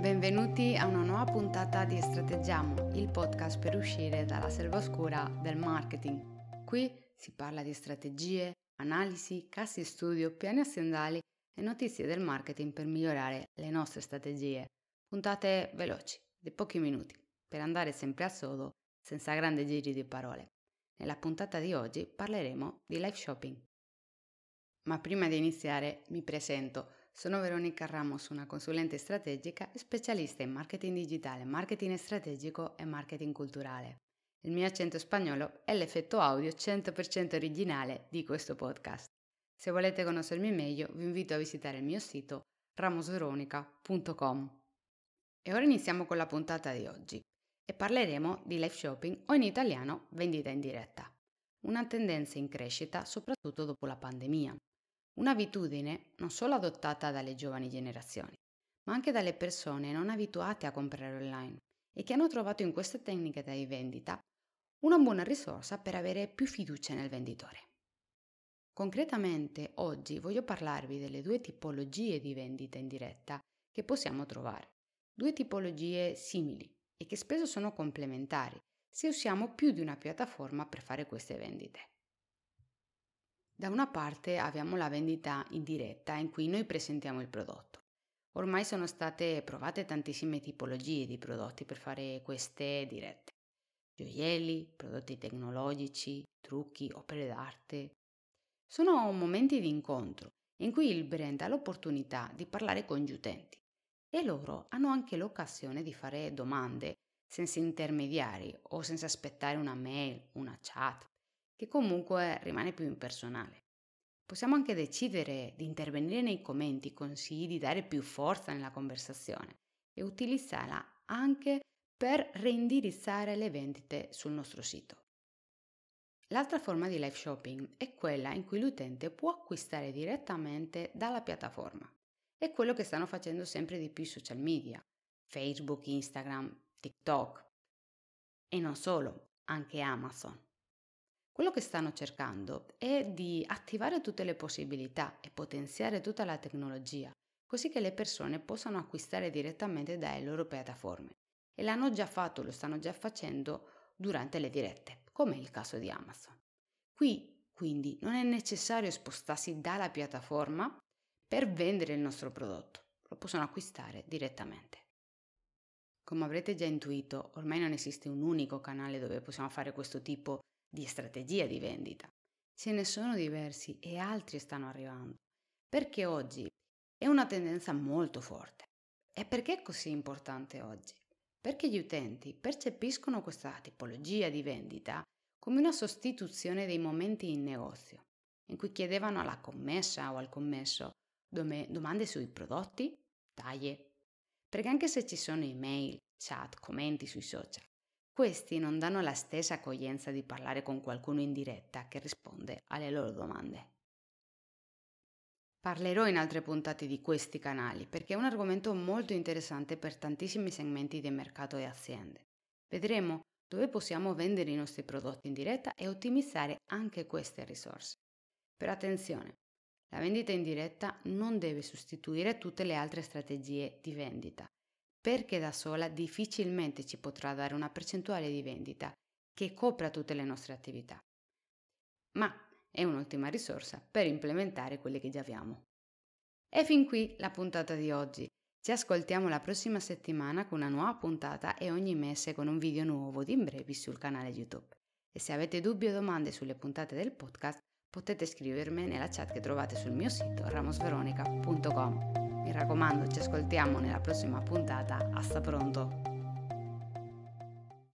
Benvenuti a una nuova puntata di Strateggiamo, il podcast per uscire dalla selva oscura del marketing. Qui si parla di strategie, analisi, casi studio, piani aziendali e notizie del marketing per migliorare le nostre strategie. Puntate veloci, di pochi minuti, per andare sempre a sodo, senza grandi giri di parole. Nella puntata di oggi parleremo di live shopping. Ma prima di iniziare mi presento. Sono Veronica Ramos, una consulente strategica e specialista in marketing digitale, marketing strategico e marketing culturale. Il mio accento spagnolo è l'effetto audio 100% originale di questo podcast. Se volete conoscermi meglio, vi invito a visitare il mio sito ramosveronica.com. E ora iniziamo con la puntata di oggi e parleremo di live shopping o in italiano vendita in diretta. Una tendenza in crescita soprattutto dopo la pandemia. Un'abitudine non solo adottata dalle giovani generazioni, ma anche dalle persone non abituate a comprare online e che hanno trovato in queste tecniche di vendita una buona risorsa per avere più fiducia nel venditore. Concretamente oggi voglio parlarvi delle due tipologie di vendita in diretta che possiamo trovare, due tipologie simili e che spesso sono complementari se usiamo più di una piattaforma per fare queste vendite. Da una parte abbiamo la vendita in diretta in cui noi presentiamo il prodotto. Ormai sono state provate tantissime tipologie di prodotti per fare queste dirette. Gioielli, prodotti tecnologici, trucchi, opere d'arte. Sono momenti di incontro in cui il brand ha l'opportunità di parlare con gli utenti e loro hanno anche l'occasione di fare domande senza intermediari o senza aspettare una mail, una chat che comunque rimane più impersonale. Possiamo anche decidere di intervenire nei commenti, consigli di dare più forza nella conversazione e utilizzarla anche per reindirizzare le vendite sul nostro sito. L'altra forma di live shopping è quella in cui l'utente può acquistare direttamente dalla piattaforma. È quello che stanno facendo sempre di più i social media, Facebook, Instagram, TikTok e non solo, anche Amazon. Quello che stanno cercando è di attivare tutte le possibilità e potenziare tutta la tecnologia, così che le persone possano acquistare direttamente dalle loro piattaforme. E l'hanno già fatto, lo stanno già facendo durante le dirette, come il caso di Amazon. Qui, quindi, non è necessario spostarsi dalla piattaforma per vendere il nostro prodotto, lo possono acquistare direttamente. Come avrete già intuito, ormai non esiste un unico canale dove possiamo fare questo tipo di strategia di vendita. Ce ne sono diversi e altri stanno arrivando. Perché oggi è una tendenza molto forte. E perché è così importante oggi? Perché gli utenti percepiscono questa tipologia di vendita come una sostituzione dei momenti in negozio, in cui chiedevano alla commessa o al commesso domande sui prodotti, taglie. Perché anche se ci sono email, chat, commenti sui social, questi non danno la stessa accoglienza di parlare con qualcuno in diretta che risponde alle loro domande. Parlerò in altre puntate di questi canali perché è un argomento molto interessante per tantissimi segmenti di mercato e aziende. Vedremo dove possiamo vendere i nostri prodotti in diretta e ottimizzare anche queste risorse. Però attenzione, la vendita in diretta non deve sostituire tutte le altre strategie di vendita perché da sola difficilmente ci potrà dare una percentuale di vendita che copra tutte le nostre attività. Ma è un'ottima risorsa per implementare quelle che già abbiamo. E fin qui la puntata di oggi. Ci ascoltiamo la prossima settimana con una nuova puntata e ogni mese con un video nuovo di in brevi sul canale YouTube. E se avete dubbi o domande sulle puntate del podcast, potete scrivermi nella chat che trovate sul mio sito ramosveronica.com. Mi raccomando, ci ascoltiamo nella prossima puntata. Hasta pronto!